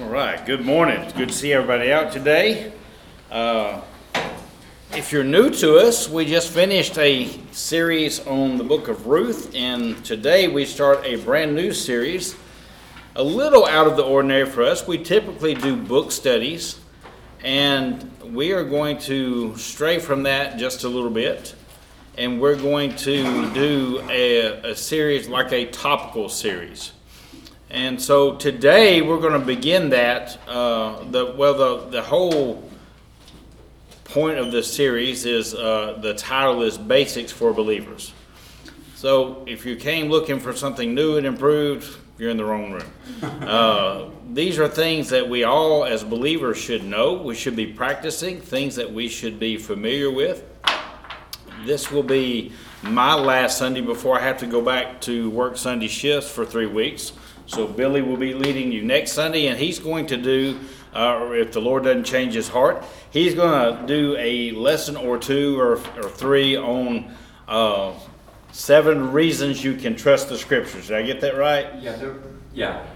All right, good morning. It's good to see everybody out today. Uh, if you're new to us, we just finished a series on the book of Ruth, and today we start a brand new series. A little out of the ordinary for us. We typically do book studies, and we are going to stray from that just a little bit. And we're going to do a, a series like a topical series. And so today we're going to begin that. Uh, the well, the the whole point of this series is uh, the title is Basics for Believers. So if you came looking for something new and improved, you're in the wrong room. Uh, these are things that we all, as believers, should know. We should be practicing things that we should be familiar with. This will be my last Sunday before I have to go back to work Sunday shifts for three weeks. So Billy will be leading you next Sunday, and he's going to do, uh, if the Lord doesn't change his heart, he's going to do a lesson or two or, or three on uh, seven reasons you can trust the Scriptures. Did I get that right? Yeah, yeah.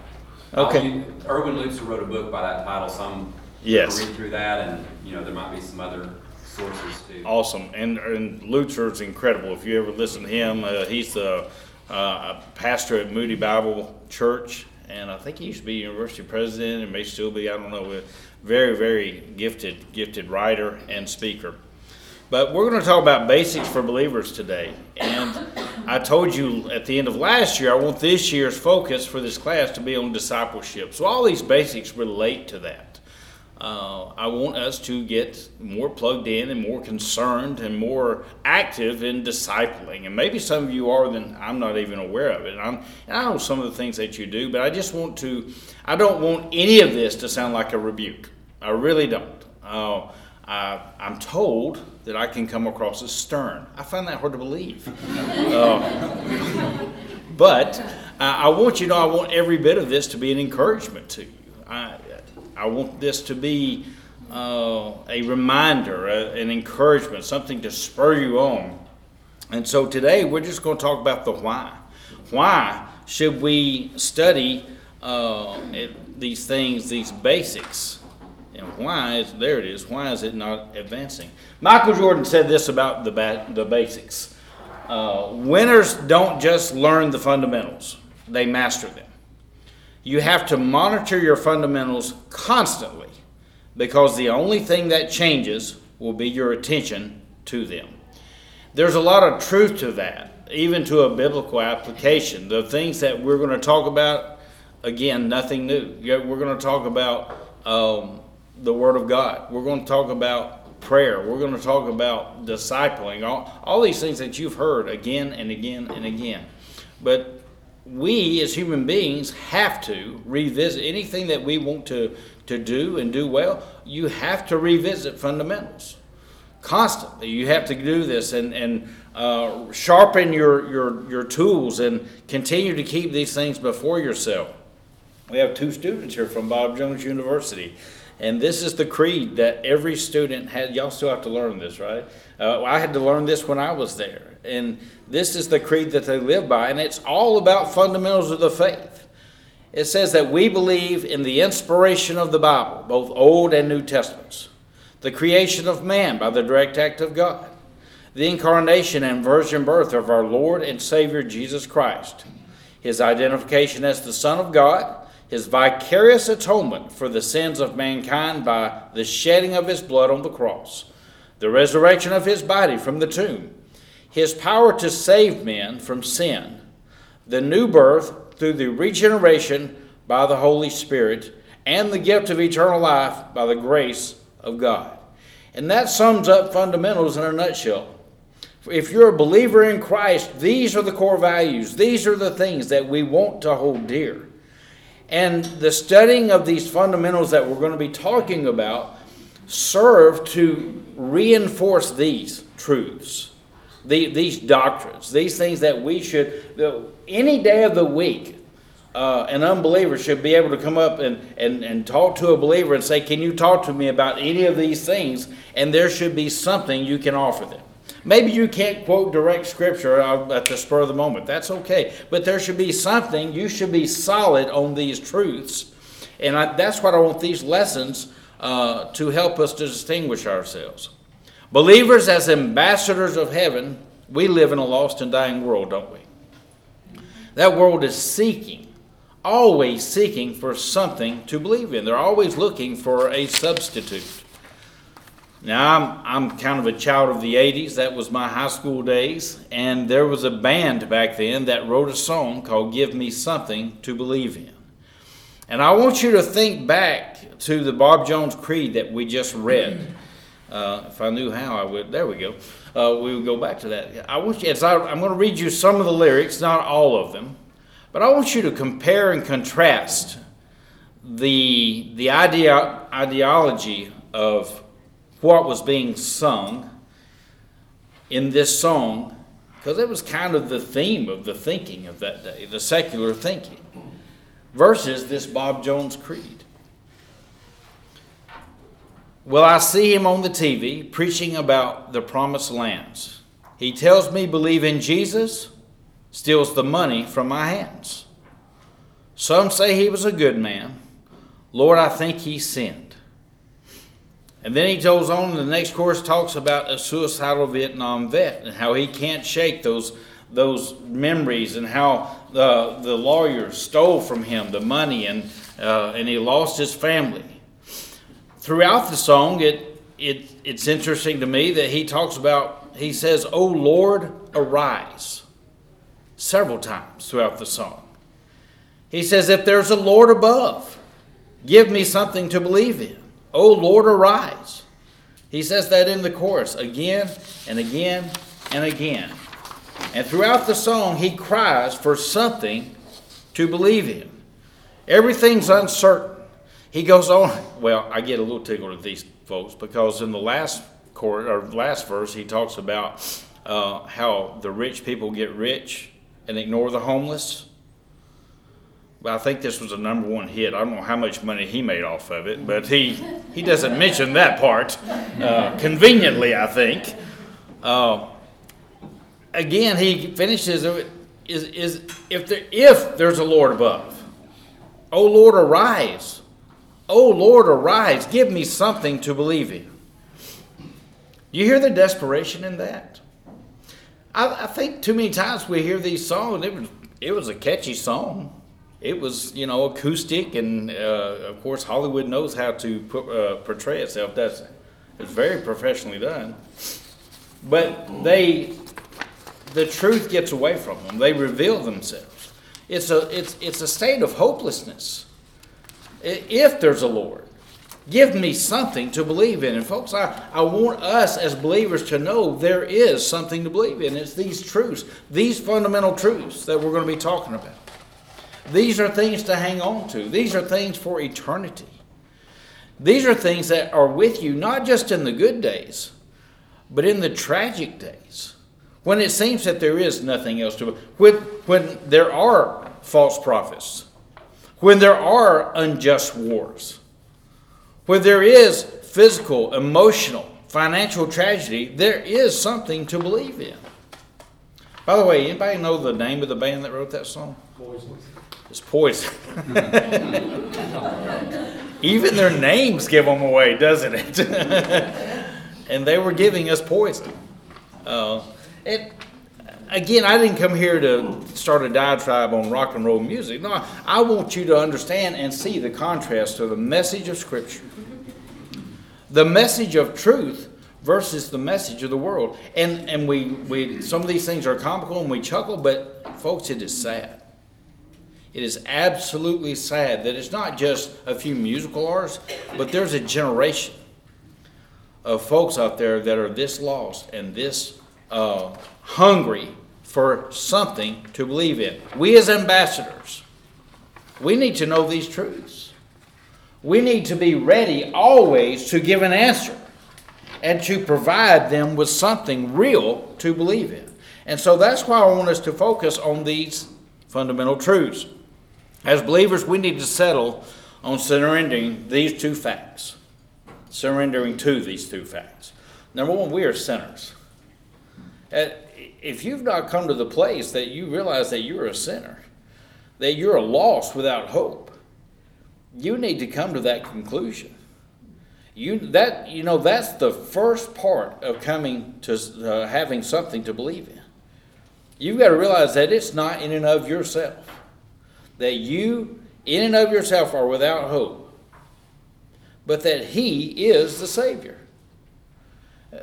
Okay. Uh, Erwin Lutzer wrote a book by that title, so I'm Yes. Read through that, and, you know, there might be some other sources too. Awesome, and and Lutzer's incredible. If you ever listen to him, uh, he's the uh, a pastor at Moody Bible Church, and I think he used to be university president, and may still be. I don't know. A very very gifted gifted writer and speaker. But we're going to talk about basics for believers today. And I told you at the end of last year, I want this year's focus for this class to be on discipleship. So all these basics relate to that. Uh, I want us to get more plugged in and more concerned and more active in discipling. And maybe some of you are, then I'm not even aware of it. And, and I know some of the things that you do, but I just want to, I don't want any of this to sound like a rebuke. I really don't. Uh, I, I'm told that I can come across as stern. I find that hard to believe. Uh, but I want you to know I want every bit of this to be an encouragement to you. I, I want this to be uh, a reminder, a, an encouragement, something to spur you on. And so today we're just going to talk about the why. Why should we study uh, it, these things, these basics? And why is there it is? Why is it not advancing? Michael Jordan said this about the ba- the basics. Uh, winners don't just learn the fundamentals; they master them. You have to monitor your fundamentals constantly because the only thing that changes will be your attention to them. There's a lot of truth to that, even to a biblical application. The things that we're going to talk about, again, nothing new. We're going to talk about um, the Word of God. We're going to talk about prayer. We're going to talk about discipling, all, all these things that you've heard again and again and again. But we as human beings have to revisit anything that we want to, to do and do well. You have to revisit fundamentals constantly. You have to do this and, and uh, sharpen your, your, your tools and continue to keep these things before yourself. We have two students here from Bob Jones University. And this is the creed that every student had. Y'all still have to learn this, right? Uh, I had to learn this when I was there. And this is the creed that they live by. And it's all about fundamentals of the faith. It says that we believe in the inspiration of the Bible, both Old and New Testaments, the creation of man by the direct act of God, the incarnation and virgin birth of our Lord and Savior Jesus Christ, his identification as the Son of God his vicarious atonement for the sins of mankind by the shedding of his blood on the cross, the resurrection of his body from the tomb, his power to save men from sin, the new birth through the regeneration by the Holy Spirit, and the gift of eternal life by the grace of God. And that sums up fundamentals in a nutshell. If you're a believer in Christ, these are the core values. These are the things that we want to hold dear. And the studying of these fundamentals that we're going to be talking about serve to reinforce these truths, the, these doctrines, these things that we should, any day of the week, uh, an unbeliever should be able to come up and, and, and talk to a believer and say, Can you talk to me about any of these things? And there should be something you can offer them. Maybe you can't quote direct scripture at the spur of the moment. That's okay. But there should be something. You should be solid on these truths. And I, that's what I want these lessons uh, to help us to distinguish ourselves. Believers as ambassadors of heaven, we live in a lost and dying world, don't we? That world is seeking, always seeking for something to believe in. They're always looking for a substitute. Now, I'm, I'm kind of a child of the 80s. That was my high school days. And there was a band back then that wrote a song called Give Me Something to Believe in. And I want you to think back to the Bob Jones Creed that we just read. Uh, if I knew how, I would. There we go. Uh, we would go back to that. I want you, as I, I'm going to read you some of the lyrics, not all of them, but I want you to compare and contrast the the idea ideology of what was being sung in this song, because it was kind of the theme of the thinking of that day, the secular thinking, versus this Bob Jones creed. Well, I see him on the TV preaching about the promised lands. He tells me believe in Jesus, steals the money from my hands. Some say he was a good man. Lord, I think he sinned. And then he goes on, the next course talks about a suicidal Vietnam vet and how he can't shake those, those memories and how the, the lawyers stole from him the money and, uh, and he lost his family. Throughout the song, it, it, it's interesting to me that he talks about, he says, O Lord, arise, several times throughout the song. He says, If there's a Lord above, give me something to believe in. O Lord, arise. He says that in the chorus again and again and again. And throughout the song, he cries for something to believe in. Everything's uncertain. He goes on. Well, I get a little tickled at these folks because in the last chorus or last verse, he talks about uh, how the rich people get rich and ignore the homeless. I think this was a number one hit. I don't know how much money he made off of it, but he, he doesn't mention that part. Uh, conveniently, I think. Uh, again, he finishes is, is if, there, if there's a Lord above, O Lord, arise. O Lord, arise. Give me something to believe in. You hear the desperation in that? I, I think too many times we hear these songs, it was, it was a catchy song it was you know acoustic, and uh, of course Hollywood knows how to put, uh, portray itself. That's it's very professionally done. But they, the truth gets away from them. They reveal themselves. It's a it's it's a state of hopelessness. If there's a Lord, give me something to believe in. And folks, I, I want us as believers to know there is something to believe in. It's these truths, these fundamental truths that we're going to be talking about. These are things to hang on to. These are things for eternity. These are things that are with you not just in the good days, but in the tragic days. When it seems that there is nothing else to when when there are false prophets, when there are unjust wars, when there is physical, emotional, financial tragedy, there is something to believe in. By the way, anybody know the name of the band that wrote that song? Poison. It's poison. Even their names give them away, doesn't it? and they were giving us poison. Uh, it, again, I didn't come here to start a diatribe on rock and roll music. No, I want you to understand and see the contrast of the message of Scripture, the message of truth versus the message of the world. And and we, we some of these things are comical and we chuckle, but folks, it is sad. It is absolutely sad that it's not just a few musical artists, but there's a generation of folks out there that are this lost and this uh, hungry for something to believe in. We, as ambassadors, we need to know these truths. We need to be ready always to give an answer and to provide them with something real to believe in. And so that's why I want us to focus on these fundamental truths. As believers, we need to settle on surrendering these two facts. Surrendering to these two facts. Number one, we are sinners. Uh, if you've not come to the place that you realize that you're a sinner, that you're lost without hope, you need to come to that conclusion. You that you know that's the first part of coming to uh, having something to believe in. You've got to realize that it's not in and of yourself. That you in and of yourself are without hope. But that he is the savior. Uh,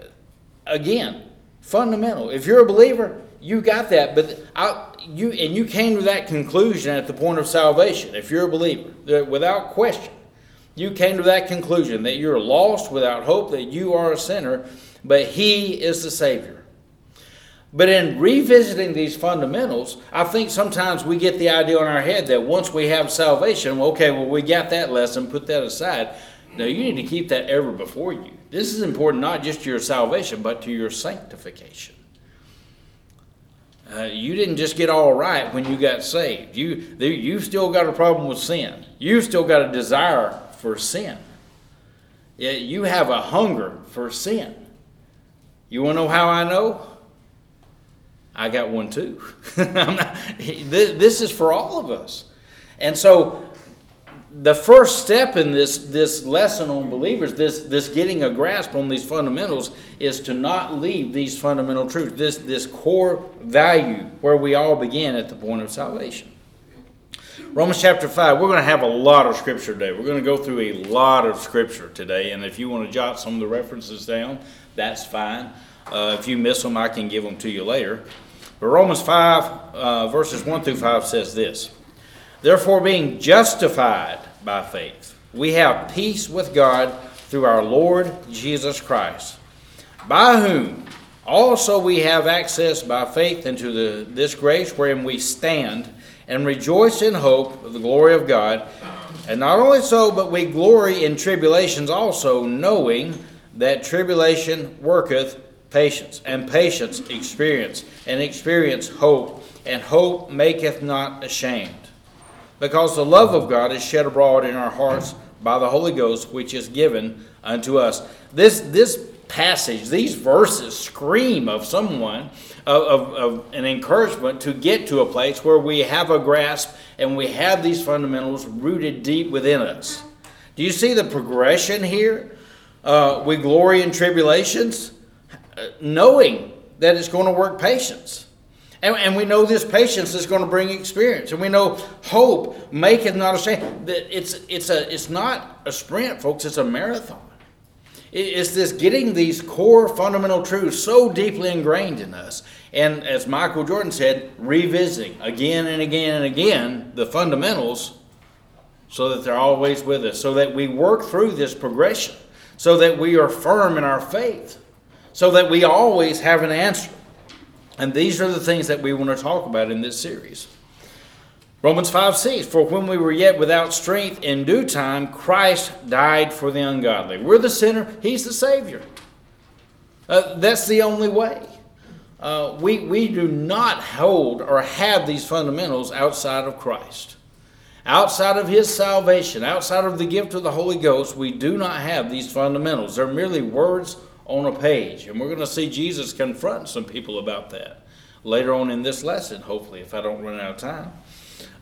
again, fundamental. If you're a believer, you got that, but I, you and you came to that conclusion at the point of salvation. If you're a believer, without question, you came to that conclusion that you're lost without hope, that you are a sinner, but He is the Savior. But in revisiting these fundamentals, I think sometimes we get the idea in our head that once we have salvation, okay, well, we got that lesson, put that aside. No, you need to keep that ever before you. This is important not just to your salvation, but to your sanctification. Uh, you didn't just get all right when you got saved. You you've still got a problem with sin. You've still got a desire for sin. You have a hunger for sin. You want to know how I know? I got one too. not, this is for all of us. And so the first step in this, this lesson on believers, this, this getting a grasp on these fundamentals, is to not leave these fundamental truths, this, this core value where we all begin at the point of salvation. Romans chapter 5, we're going to have a lot of scripture today. We're going to go through a lot of scripture today, and if you want to jot some of the references down, that's fine. Uh, if you miss them, I can give them to you later. But Romans 5, uh, verses 1 through 5 says this. Therefore, being justified by faith, we have peace with God through our Lord Jesus Christ, by whom also we have access by faith into the, this grace wherein we stand and rejoice in hope of the glory of God. And not only so, but we glory in tribulations also, knowing that tribulation worketh patience, and patience experience, and experience hope, and hope maketh not ashamed because the love of God is shed abroad in our hearts by the Holy Ghost, which is given unto us. This, this passage, these verses scream of someone, of, of, of, an encouragement to get to a place where we have a grasp and we have these fundamentals rooted deep within us. Do you see the progression here? Uh, we glory in tribulations, knowing that it's going to work patience. And, and we know this patience is going to bring experience. And we know hope maketh not ashamed. That it's, it's, a, it's not a sprint, folks, it's a marathon. It's this getting these core fundamental truths so deeply ingrained in us. And as Michael Jordan said, revisiting again and again and again the fundamentals so that they're always with us, so that we work through this progression, so that we are firm in our faith, so that we always have an answer. And these are the things that we want to talk about in this series. Romans 5 6, for when we were yet without strength, in due time Christ died for the ungodly. We're the sinner, He's the Savior. Uh, that's the only way. Uh, we, we do not hold or have these fundamentals outside of Christ. Outside of His salvation, outside of the gift of the Holy Ghost, we do not have these fundamentals. They're merely words on a page. And we're going to see Jesus confront some people about that later on in this lesson, hopefully, if I don't run out of time.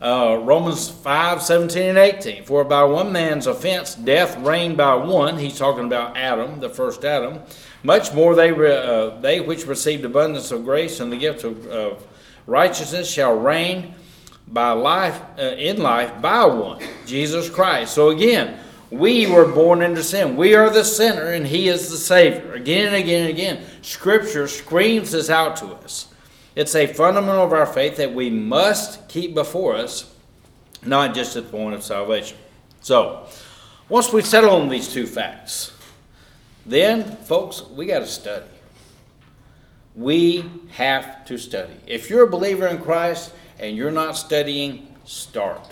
Uh, Romans 5 17 and 18. For by one man's offense death reigned by one. He's talking about Adam, the first Adam. Much more they, uh, they which received abundance of grace and the gift of, of righteousness shall reign by life uh, in life by one, Jesus Christ. So again, we were born into sin. We are the sinner, and He is the Savior. Again and again and again, Scripture screams this out to us. It's a fundamental of our faith that we must keep before us, not just at the point of salvation. So, once we settle on these two facts, then, folks, we got to study. We have to study. If you're a believer in Christ and you're not studying, start.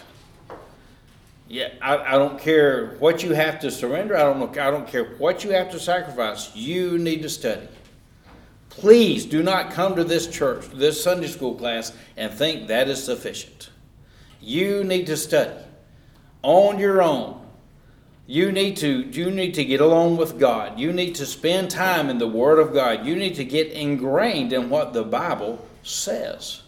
Yeah, I, I don't care what you have to surrender. I don't I don't care what you have to sacrifice. You need to study. Please do not come to this church, this Sunday school class, and think that is sufficient. You need to study on your own. You need to you need to get along with God. You need to spend time in the Word of God. You need to get ingrained in what the Bible says.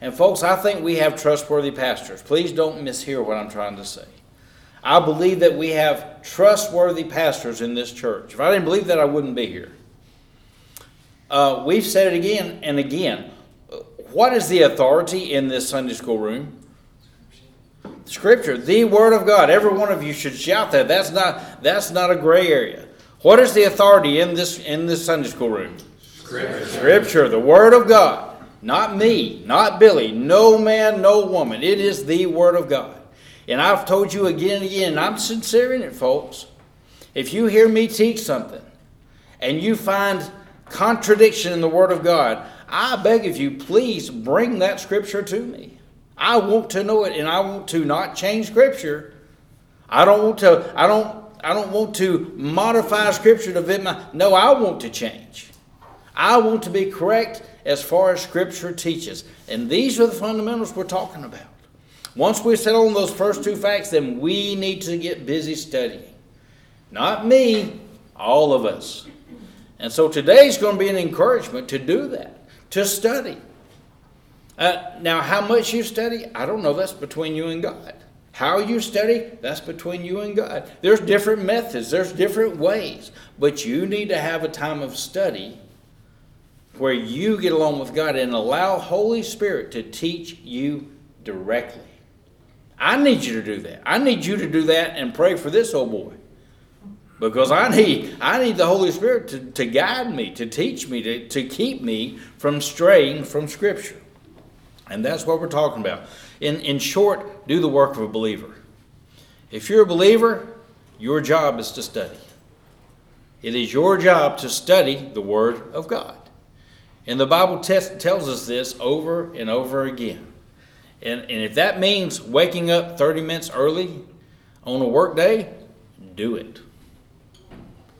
And folks, I think we have trustworthy pastors. Please don't mishear what I'm trying to say. I believe that we have trustworthy pastors in this church. If I didn't believe that, I wouldn't be here. Uh, we've said it again and again. What is the authority in this Sunday school room? Scripture, the Word of God. Every one of you should shout that. That's not that's not a gray area. What is the authority in this in this Sunday school room? Scripture. Scripture, the Word of God. Not me, not Billy, no man, no woman. It is the Word of God. And I've told you again and again, and I'm sincere in it, folks. If you hear me teach something and you find contradiction in the Word of God, I beg of you, please bring that Scripture to me. I want to know it, and I want to not change Scripture. I don't want to. I don't. I don't want to modify Scripture to fit my. No, I want to change. I want to be correct as far as Scripture teaches, and these are the fundamentals we're talking about. Once we settle on those first two facts, then we need to get busy studying. Not me, all of us. And so today's going to be an encouragement to do that, to study. Uh, now, how much you study, I don't know. That's between you and God. How you study, that's between you and God. There's different methods, there's different ways, but you need to have a time of study where you get along with God and allow Holy Spirit to teach you directly. I need you to do that. I need you to do that and pray for this old boy. Because I need I need the Holy Spirit to, to guide me, to teach me, to, to keep me from straying from Scripture. And that's what we're talking about. In, in short, do the work of a believer. If you're a believer, your job is to study. It is your job to study the Word of God. And the Bible tells us this over and over again. And, and if that means waking up 30 minutes early on a work day, do it.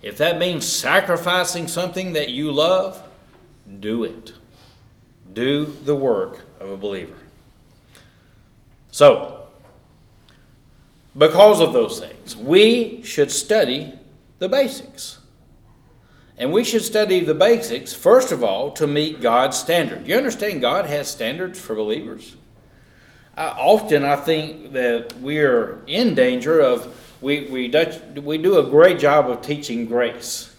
If that means sacrificing something that you love, do it. Do the work of a believer. So, because of those things, we should study the basics. And we should study the basics, first of all, to meet God's standard. You understand God has standards for believers? Often I think that we're in danger of, we, we, Dutch, we do a great job of teaching grace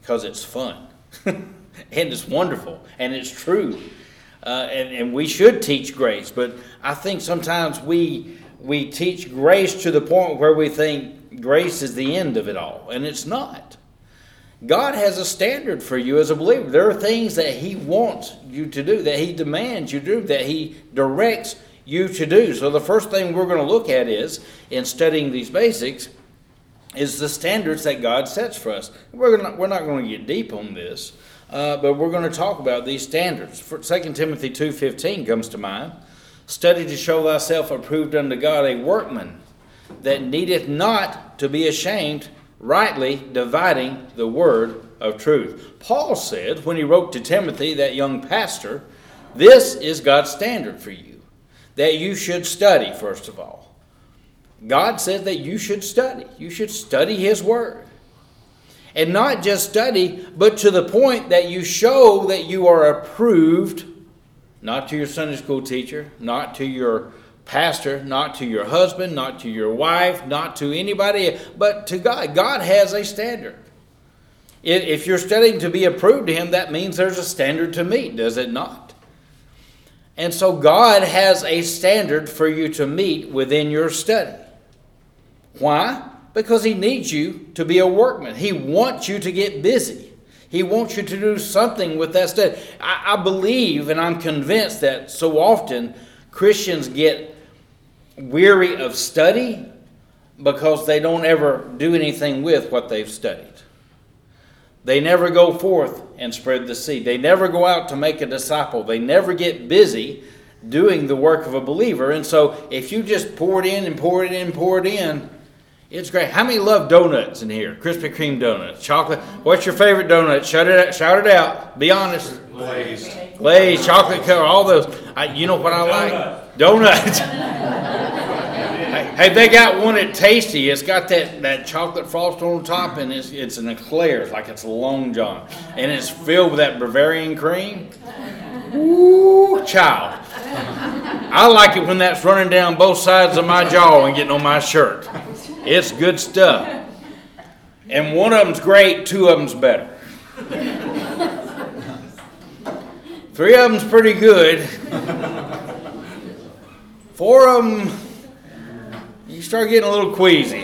because it's fun and it's wonderful and it's true. Uh, and, and we should teach grace, but I think sometimes we, we teach grace to the point where we think grace is the end of it all, and it's not. God has a standard for you as a believer. There are things that He wants you to do, that He demands you do, that He directs you to do. So, the first thing we're going to look at is, in studying these basics, is the standards that God sets for us. We're, gonna, we're not going to get deep on this, uh, but we're going to talk about these standards. For 2 Timothy 2.15 comes to mind. Study to show thyself approved unto God, a workman that needeth not to be ashamed, rightly dividing the word of truth. Paul said when he wrote to Timothy, that young pastor, this is God's standard for you, that you should study, first of all. God said that you should study. You should study His Word. And not just study, but to the point that you show that you are approved, not to your Sunday school teacher, not to your pastor, not to your husband, not to your wife, not to anybody, but to God. God has a standard. If you're studying to be approved to Him, that means there's a standard to meet, does it not? And so God has a standard for you to meet within your study. Why? Because He needs you to be a workman. He wants you to get busy. He wants you to do something with that study. I, I believe and I'm convinced that so often Christians get weary of study because they don't ever do anything with what they've studied. They never go forth and spread the seed. They never go out to make a disciple. They never get busy doing the work of a believer. And so if you just pour it in and pour it in and pour it in, it's great. How many love donuts in here? Krispy Kreme donuts, chocolate. What's your favorite donut? Shout it out. Shout it out. Be honest. Glazed. Glazed, chocolate cover, all those. I, you know what I like? Donuts. hey, they got one at Tasty. It's got that, that chocolate frost on top, and it's it's an eclair, like it's a long john, and it's filled with that Bavarian cream. Ooh, child. I like it when that's running down both sides of my jaw and getting on my shirt. It's good stuff. And one of them's great, two of them's better. Three of them's pretty good. Four of them, you start getting a little queasy.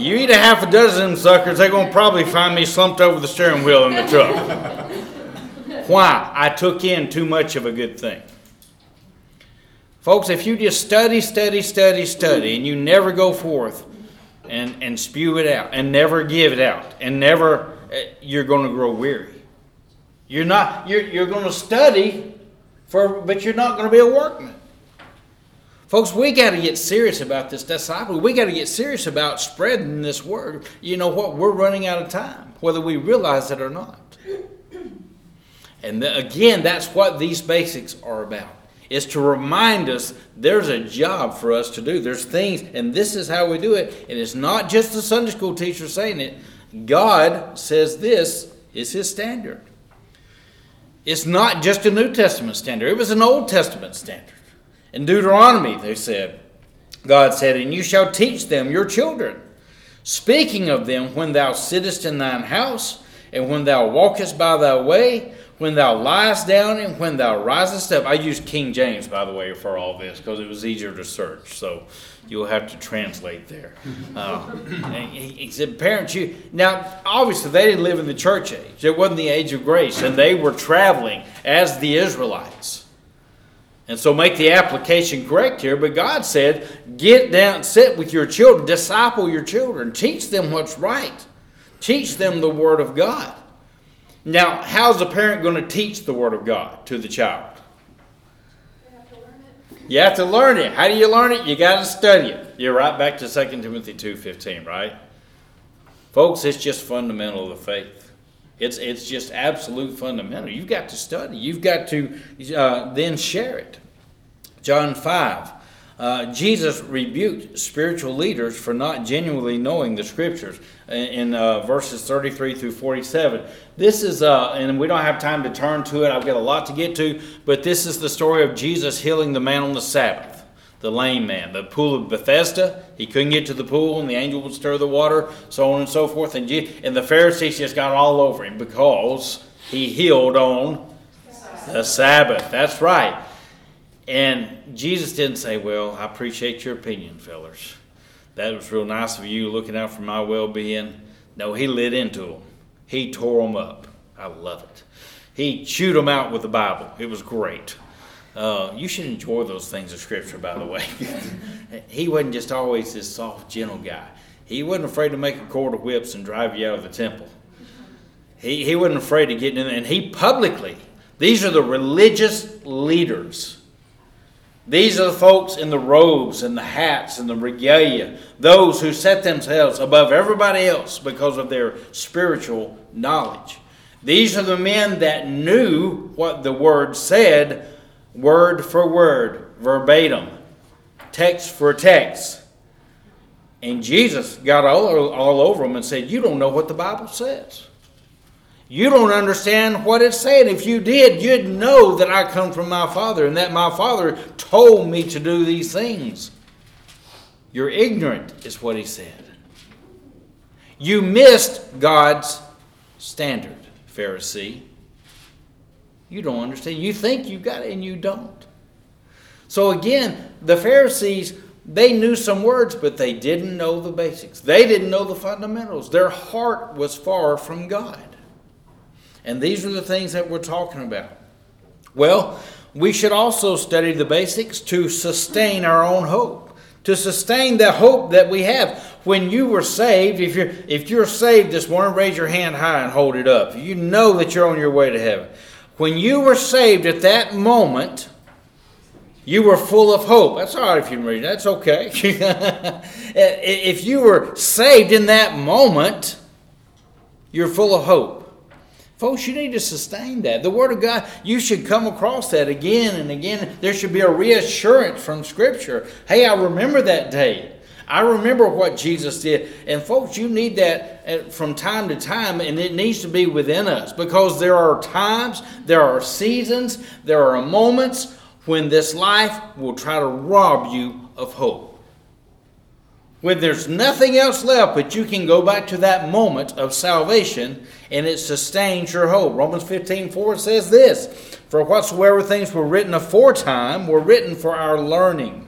You eat a half a dozen suckers, they're going to probably find me slumped over the steering wheel in the truck. Why? I took in too much of a good thing. Folks, if you just study, study, study, study, and you never go forth and, and spew it out and never give it out and never, eh, you're going to grow weary. You're not, you're, you're going to study, for, but you're not going to be a workman. Folks, we got to get serious about this disciple. We got to get serious about spreading this word. You know what? We're running out of time, whether we realize it or not. And the, again, that's what these basics are about. Is to remind us there's a job for us to do. There's things, and this is how we do it. And it's not just the Sunday school teacher saying it. God says this is His standard. It's not just a New Testament standard, it was an Old Testament standard. In Deuteronomy, they said, God said, And you shall teach them your children, speaking of them when thou sittest in thine house, and when thou walkest by thy way, when thou liest down, and when thou risest up. I use King James, by the way, for all this because it was easier to search. So you'll have to translate there. Uh, he said, Parents, you. Now, obviously, they didn't live in the church age, it wasn't the age of grace, and they were traveling as the Israelites. And so make the application correct here. But God said, get down, sit with your children, disciple your children, teach them what's right, teach them the Word of God. Now, how's a parent going to teach the Word of God to the child? You have to learn it. How do you learn it? You got to study it. You're right back to 2 Timothy 2.15, right? Folks, it's just fundamental of the faith. It's, it's just absolute fundamental. You've got to study. You've got to uh, then share it. John 5. Uh, Jesus rebuked spiritual leaders for not genuinely knowing the scriptures in uh, verses 33 through 47. This is, uh, and we don't have time to turn to it, I've got a lot to get to, but this is the story of Jesus healing the man on the Sabbath the lame man. The pool of Bethesda, he couldn't get to the pool, and the angel would stir the water, so on and so forth. And, and the Pharisees just got all over him because he healed on the Sabbath. That's right. And Jesus didn't say, Well, I appreciate your opinion, fellers. That was real nice of you looking out for my well being. No, he lit into them, he tore them up. I love it. He chewed them out with the Bible. It was great. Uh, you should enjoy those things of Scripture, by the way. he wasn't just always this soft, gentle guy. He wasn't afraid to make a cord of whips and drive you out of the temple. He, he wasn't afraid to get in there. And he publicly, these are the religious leaders. These are the folks in the robes and the hats and the regalia, those who set themselves above everybody else because of their spiritual knowledge. These are the men that knew what the word said word for word, verbatim, text for text. And Jesus got all, all over them and said, You don't know what the Bible says. You don't understand what it's saying. If you did, you'd know that I come from my Father and that my Father told me to do these things. You're ignorant, is what he said. You missed God's standard, Pharisee. You don't understand. You think you got it and you don't. So again, the Pharisees, they knew some words, but they didn't know the basics. They didn't know the fundamentals. Their heart was far from God. And these are the things that we're talking about. Well, we should also study the basics to sustain our own hope, to sustain the hope that we have. When you were saved, if you're if you're saved this morning, raise your hand high and hold it up. You know that you're on your way to heaven. When you were saved at that moment, you were full of hope. That's all right if you read That's okay. if you were saved in that moment, you're full of hope. Folks, you need to sustain that. The Word of God, you should come across that again and again. There should be a reassurance from Scripture. Hey, I remember that day. I remember what Jesus did. And folks, you need that uh, from time to time, and it needs to be within us because there are times, there are seasons, there are moments when this life will try to rob you of hope. When there's nothing else left, but you can go back to that moment of salvation and it sustains your hope. Romans 15 4 says this For whatsoever things were written aforetime were written for our learning,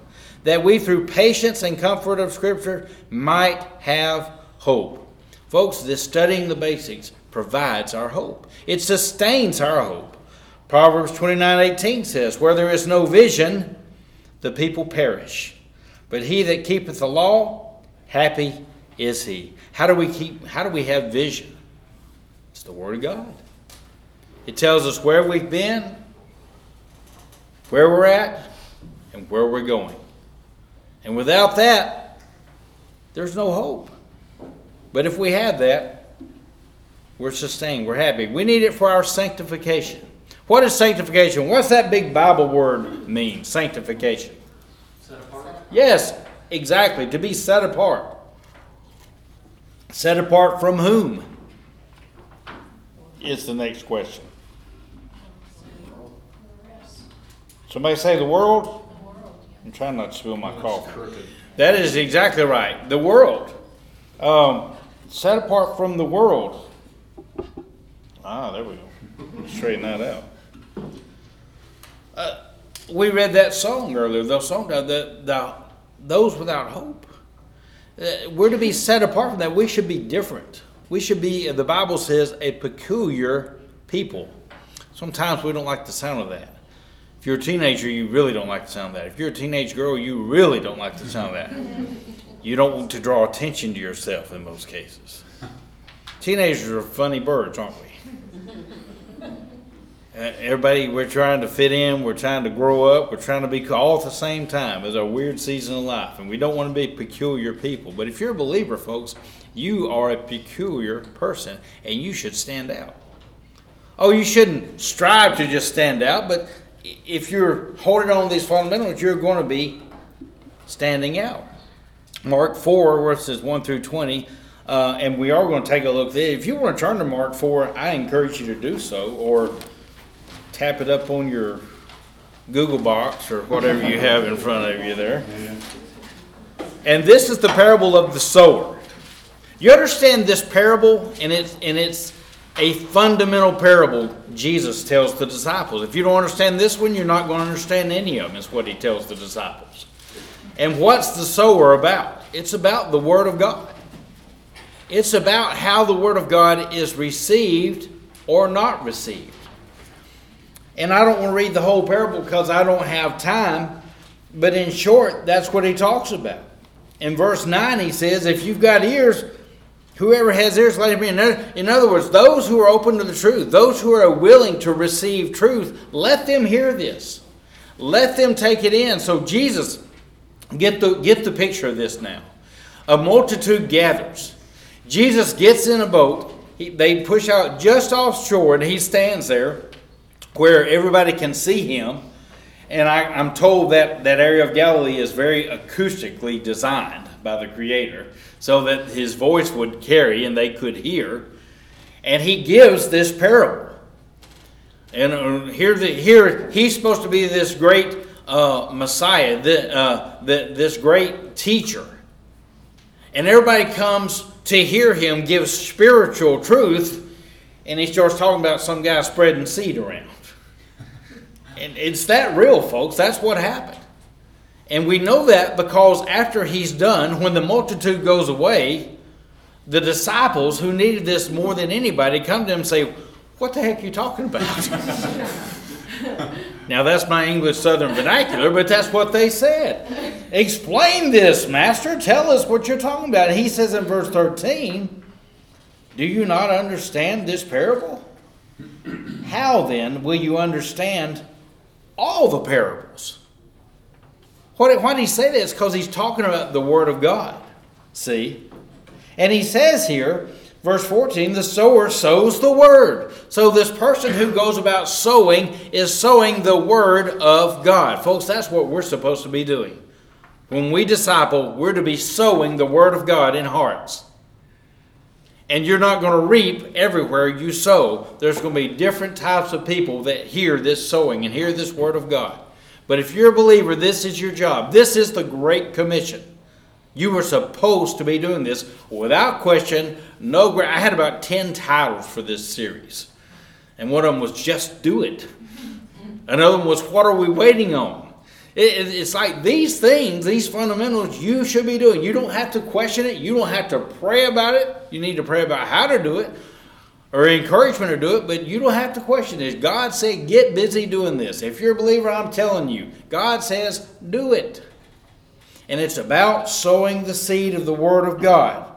that we through patience and comfort of Scripture might have hope. Folks, this studying the basics provides our hope, it sustains our hope. Proverbs 29 18 says, Where there is no vision, the people perish. But he that keepeth the law, Happy is he. How do we keep how do we have vision? It's the word of God. It tells us where we've been, where we're at, and where we're going. And without that, there's no hope. But if we have that, we're sustained, we're happy. We need it for our sanctification. What is sanctification? What's that big Bible word mean? Sanctification. Yes, Exactly, to be set apart. Set apart from whom? Is the next question. Somebody say the world? I'm trying not to spill my coffee. That is exactly right. The world. Um, set apart from the world. Ah, there we go. Straighten that out. Uh, we read that song earlier. The song, the, the those without hope. Uh, we're to be set apart from that. We should be different. We should be, the Bible says, a peculiar people. Sometimes we don't like the sound of that. If you're a teenager, you really don't like the sound of that. If you're a teenage girl, you really don't like the sound of that. You don't want to draw attention to yourself in most cases. Teenagers are funny birds, aren't we? Uh, everybody, we're trying to fit in, we're trying to grow up, we're trying to be all at the same time. It's a weird season of life, and we don't want to be peculiar people. But if you're a believer, folks, you are a peculiar person, and you should stand out. Oh, you shouldn't strive to just stand out, but if you're holding on to these fundamentals, you're going to be standing out. Mark 4, verses 1 through 20. Uh, and we are going to take a look there. If you want to turn to Mark 4, I encourage you to do so, or tap it up on your Google box or whatever you have in front of you there. And this is the parable of the sower. You understand this parable, and it's, and it's a fundamental parable Jesus tells the disciples. If you don't understand this one, you're not going to understand any of them, is what he tells the disciples. And what's the sower about? It's about the Word of God. It's about how the Word of God is received or not received. And I don't want to read the whole parable because I don't have time. But in short, that's what he talks about. In verse 9, he says, If you've got ears, whoever has ears, let him hear. In other words, those who are open to the truth, those who are willing to receive truth, let them hear this. Let them take it in. So, Jesus, get the, get the picture of this now. A multitude gathers. Jesus gets in a boat. He, they push out just offshore, and he stands there where everybody can see him. And I, am told that that area of Galilee is very acoustically designed by the Creator so that his voice would carry and they could hear. And he gives this parable. And uh, here, the, here he's supposed to be this great uh, Messiah, the, uh, the, this great teacher. And everybody comes to hear him give spiritual truth, and he starts talking about some guy spreading seed around. And it's that real, folks. That's what happened. And we know that because after he's done, when the multitude goes away, the disciples who needed this more than anybody come to him and say, What the heck are you talking about? now, that's my English Southern vernacular, but that's what they said. Explain this, Master. Tell us what you're talking about. And he says in verse 13, Do you not understand this parable? How then will you understand all the parables. Why, why did he say this? Because he's talking about the Word of God. See? And he says here, verse 14, the sower sows the Word. So this person who goes about sowing is sowing the Word of God. Folks, that's what we're supposed to be doing. When we disciple, we're to be sowing the Word of God in hearts. And you're not going to reap everywhere you sow. There's going to be different types of people that hear this sowing and hear this word of God. But if you're a believer, this is your job. This is the Great Commission. You were supposed to be doing this without question. No, I had about 10 titles for this series. And one of them was Just Do It. Another one was What Are We Waiting On? It, it's like these things, these fundamentals, you should be doing. You don't have to question it. You don't have to pray about it. You need to pray about how to do it or encouragement to do it, but you don't have to question it. God said, get busy doing this. If you're a believer, I'm telling you, God says, do it. And it's about sowing the seed of the Word of God.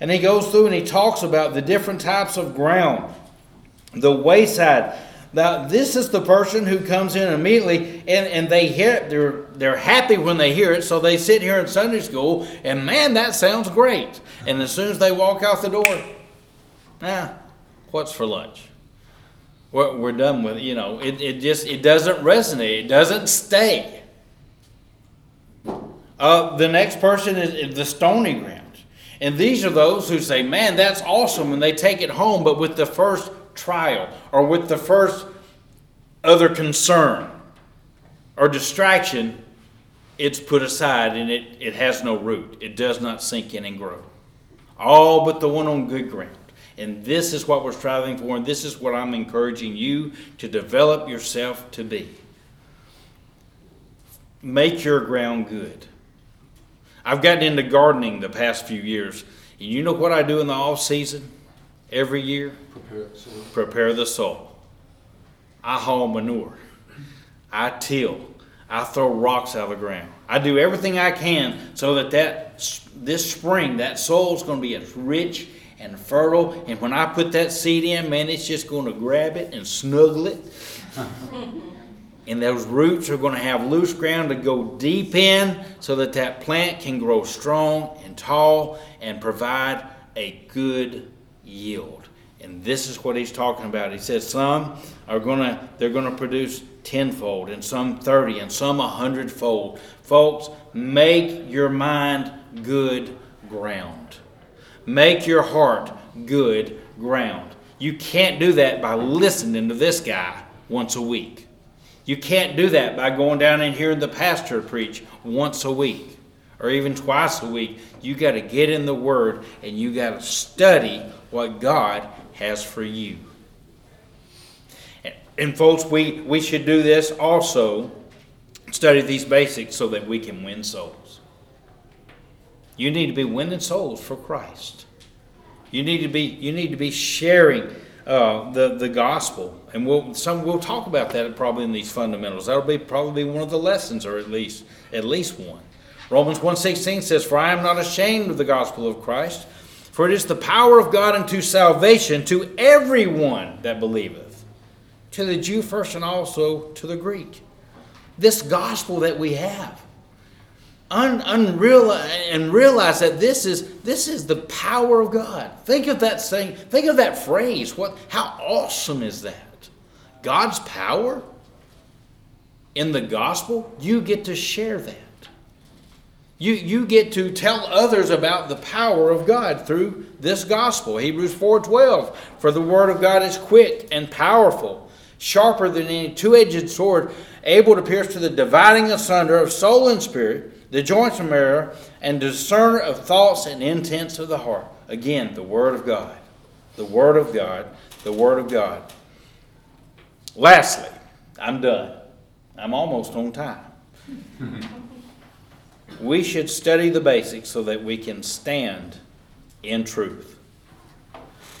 And he goes through and he talks about the different types of ground, the wayside. Now, this is the person who comes in immediately and, and they hear it. They're, they're happy when they hear it, so they sit here in Sunday school and man, that sounds great. And as soon as they walk out the door, ah, what's for lunch? We're, we're done with you know, it, it just it doesn't resonate, it doesn't stay. Uh, the next person is, is the stony ground. And these are those who say, man, that's awesome, and they take it home, but with the first trial or with the first other concern or distraction, it's put aside and it, it has no root. It does not sink in and grow. All but the one on good ground. And this is what we're striving for, and this is what I'm encouraging you to develop yourself to be. Make your ground good. I've gotten into gardening the past few years. And you know what I do in the off season every year? Prepare the soil. Prepare the soil. I haul manure. I till. I throw rocks out of the ground. I do everything I can so that, that this spring that soil is going to be as rich and fertile. And when I put that seed in, man, it's just going to grab it and snuggle it. and those roots are going to have loose ground to go deep in so that that plant can grow strong and tall and provide a good yield. And this is what he's talking about. He says some are going to they're going to produce tenfold and some 30 and some a hundredfold. Folks, make your mind good ground. Make your heart good ground. You can't do that by listening to this guy once a week. You can't do that by going down and hearing the pastor preach once a week or even twice a week. You got to get in the Word and you got to study what God has for you. And, folks, we, we should do this also study these basics so that we can win souls. You need to be winning souls for Christ. You need to be you need to be sharing uh, the the gospel, and we'll some we'll talk about that probably in these fundamentals. That'll be probably one of the lessons, or at least at least one. Romans 1.16 says, For I am not ashamed of the gospel of Christ, for it is the power of God unto salvation to everyone that believeth, to the Jew first and also to the Greek. This gospel that we have un, unreal and realize that this is this is the power of God. Think of that thing. Think of that phrase. What? How awesome is that? God's power in the gospel. You get to share that. You, you get to tell others about the power of God through this gospel. Hebrews 4:12 For the word of God is quick and powerful, sharper than any two-edged sword, able to pierce to the dividing asunder of soul and spirit the joints and marrow, and discerner of thoughts and intents of the heart. Again, the Word of God. The Word of God. The Word of God. Lastly, I'm done. I'm almost on time. we should study the basics so that we can stand in truth.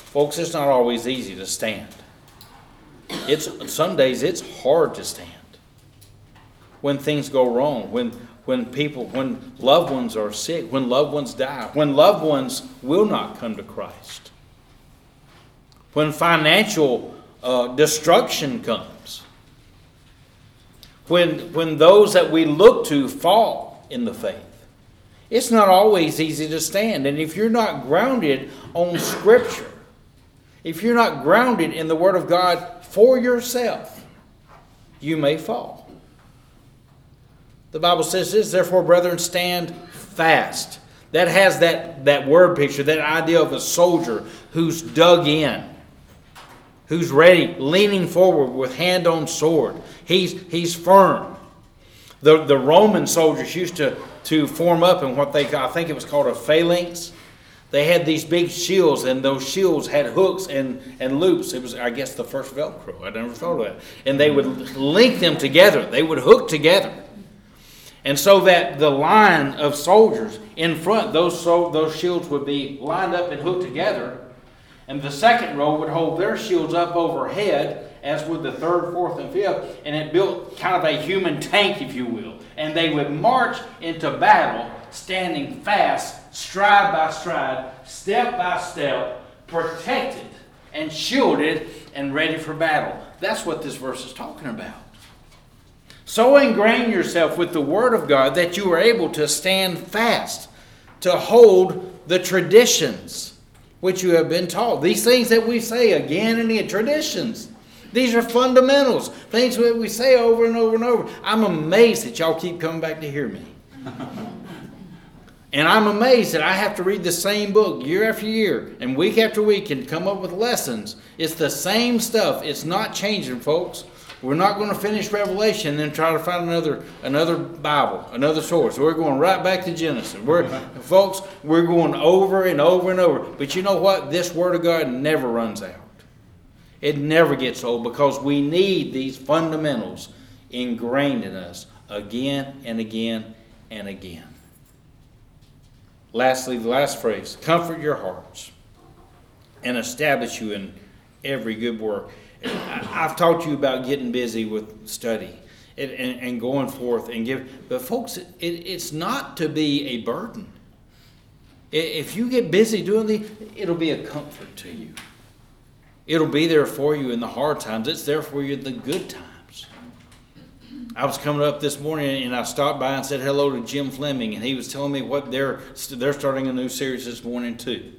Folks, it's not always easy to stand. It's some days it's hard to stand. When things go wrong, when when people, when loved ones are sick, when loved ones die, when loved ones will not come to Christ, when financial uh, destruction comes, when, when those that we look to fall in the faith. It's not always easy to stand. And if you're not grounded on Scripture, if you're not grounded in the Word of God for yourself, you may fall. The Bible says this, therefore, brethren, stand fast. That has that, that word picture, that idea of a soldier who's dug in, who's ready, leaning forward with hand on sword. He's, he's firm. The, the Roman soldiers used to, to form up in what they, I think it was called a phalanx. They had these big shields, and those shields had hooks and, and loops. It was, I guess, the first Velcro. I never thought of that. And they would link them together, they would hook together. And so that the line of soldiers in front, those, so, those shields would be lined up and hooked together. And the second row would hold their shields up overhead, as would the third, fourth, and fifth. And it built kind of a human tank, if you will. And they would march into battle standing fast, stride by stride, step by step, protected and shielded and ready for battle. That's what this verse is talking about. So ingrain yourself with the Word of God that you are able to stand fast, to hold the traditions which you have been taught. These things that we say again and again, traditions. These are fundamentals, things that we say over and over and over. I'm amazed that y'all keep coming back to hear me. And I'm amazed that I have to read the same book year after year and week after week and come up with lessons. It's the same stuff. It's not changing, folks. We're not going to finish Revelation and then try to find another another Bible, another source. We're going right back to Genesis. We're folks, we're going over and over and over. But you know what? This Word of God never runs out. It never gets old because we need these fundamentals ingrained in us again and again and again. Lastly, the last phrase comfort your hearts and establish you in every good work. I've talked to you about getting busy with study and, and, and going forth and give, but folks, it, it's not to be a burden. If you get busy doing the, it'll be a comfort to you. It'll be there for you in the hard times. It's there for you in the good times. I was coming up this morning and I stopped by and said hello to Jim Fleming, and he was telling me what they're they're starting a new series this morning too.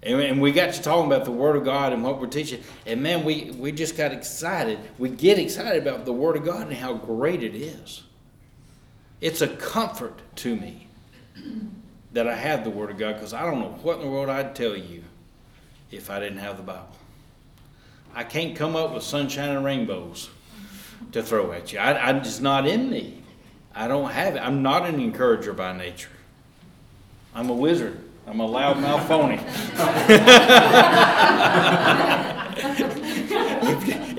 And, we got to talking about the Word of God and what we're teaching, and man, we we just got excited. We get excited about the Word of God and how great it is. It's a comfort to me that I have the Word of God because I don't know what in the world I'd tell you if I didn't have the Bible. I can't come up with sunshine and rainbows to throw at you. I, I'm just not in me. I don't have it. I'm not an encourager by nature. I'm a wizard. I'm a loudmouth phony.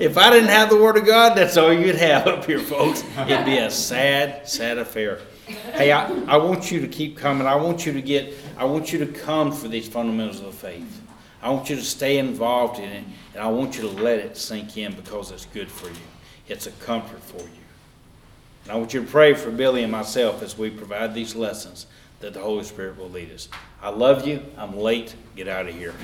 if, if I didn't have the Word of God, that's all you'd have up here, folks. It'd be a sad, sad affair. Hey, I, I want you to keep coming. I want you to get, I want you to come for these fundamentals of the faith. I want you to stay involved in it, and I want you to let it sink in because it's good for you. It's a comfort for you. And I want you to pray for Billy and myself as we provide these lessons that the Holy Spirit will lead us. I love you. I'm late. Get out of here.